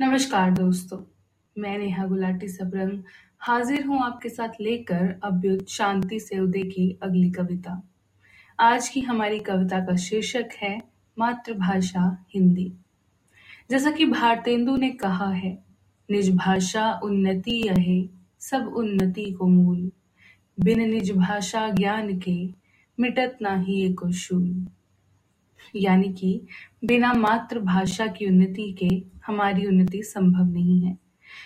नमस्कार दोस्तों, मैं नेहा गुलाटी सबरंग हाजिर हूँ आपके साथ लेकर अभ्युत शांति से उदय की अगली कविता। आज की हमारी कविता का शीर्षक है मातृभाषा हिंदी। जैसा कि भारतेंदु ने कहा है, निज भाषा उन्नति यहे, सब उन्नति को मूल। बिन निज भाषा ज्ञान के मिटत ना ही एको शूल। यानी कि बिना मातृभाषा की उन्नति के हमारी उन्नति संभव नहीं है।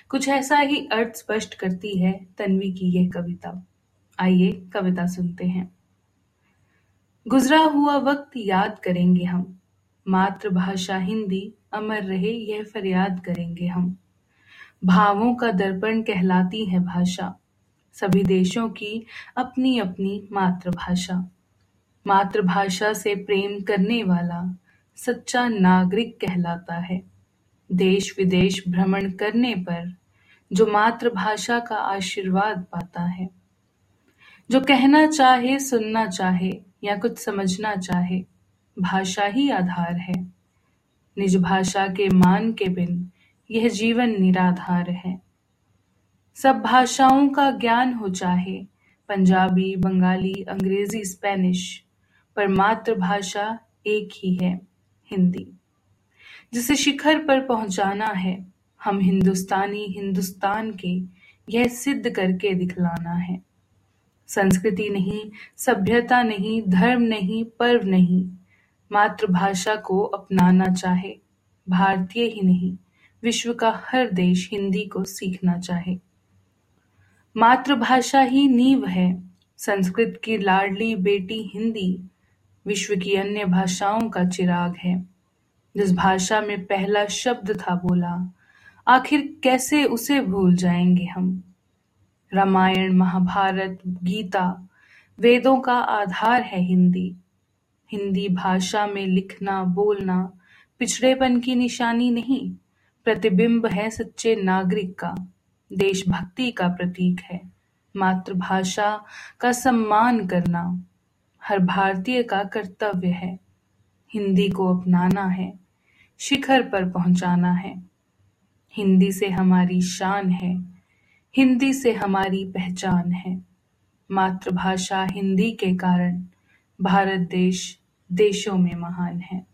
कुछ ऐसा ही अर्थ स्पष्ट करती है तन्वी की यह कविता। आइए कविता सुनते हैं। गुजरा हुआ वक्त याद करेंगे हम। मातृभाषा हिंदी अमर रहे यह फरियाद करेंगे हम। भावों का दर्पण कहलाती है भाषा। सभी देशों की अपनी अपनी मातृभाषा। मातृभाषा से प्रेम करने वाला सच्चा नागरिक कहलाता है। देश विदेश भ्रमण करने पर जो मातृभाषा का आशीर्वाद पाता है, जो कहना चाहे, सुनना चाहे या कुछ समझना चाहे, भाषा ही आधार है। निज भाषा के मान के बिन यह जीवन निराधार है। सब भाषाओं का ज्ञान हो चाहे, पंजाबी, बंगाली, अंग्रेज़ी, स्पेनिश पर मातृभाषा एक ही है, हिंदी। जिसे शिखर पर पहुंचाना है, हम हिंदुस्तानी हिंदुस्तान के यह सिद्ध करके दिखलाना है। संस्कृति नहीं, सभ्यता नहीं, धर्म नहीं, पर्व नहीं, मातृभाषा को अपनाना चाहे, भारतीय ही नहीं, विश्व का हर देश हिंदी को सीखना चाहे। मातृभाषा ही नींव है, संस्कृत की लाडली बेटी हिंदी विश्व की अन्य भाषाओं का चिराग है। जिस भाषा में पहला शब्द था बोला, आखिर कैसे उसे भूल जाएँगे हम? रामायण, महाभारत, गीता, वेदों का आधार है हिंदी। हिंदी भाषा में लिखना, बोलना पिछड़ेपन की निशानी नहीं, प्रतिबिंब है सच्चे नागरिक का, देशभक्ति का प्रतीक है। मातृभाषा का सम्मान करना हर भारतीय का कर्तव्य है। हिंदी को अपनाना है, शिखर पर पहुंचाना है। हिंदी से हमारी शान है, हिंदी से हमारी पहचान है। मातृभाषा हिंदी के कारण भारत देश देशों में महान है।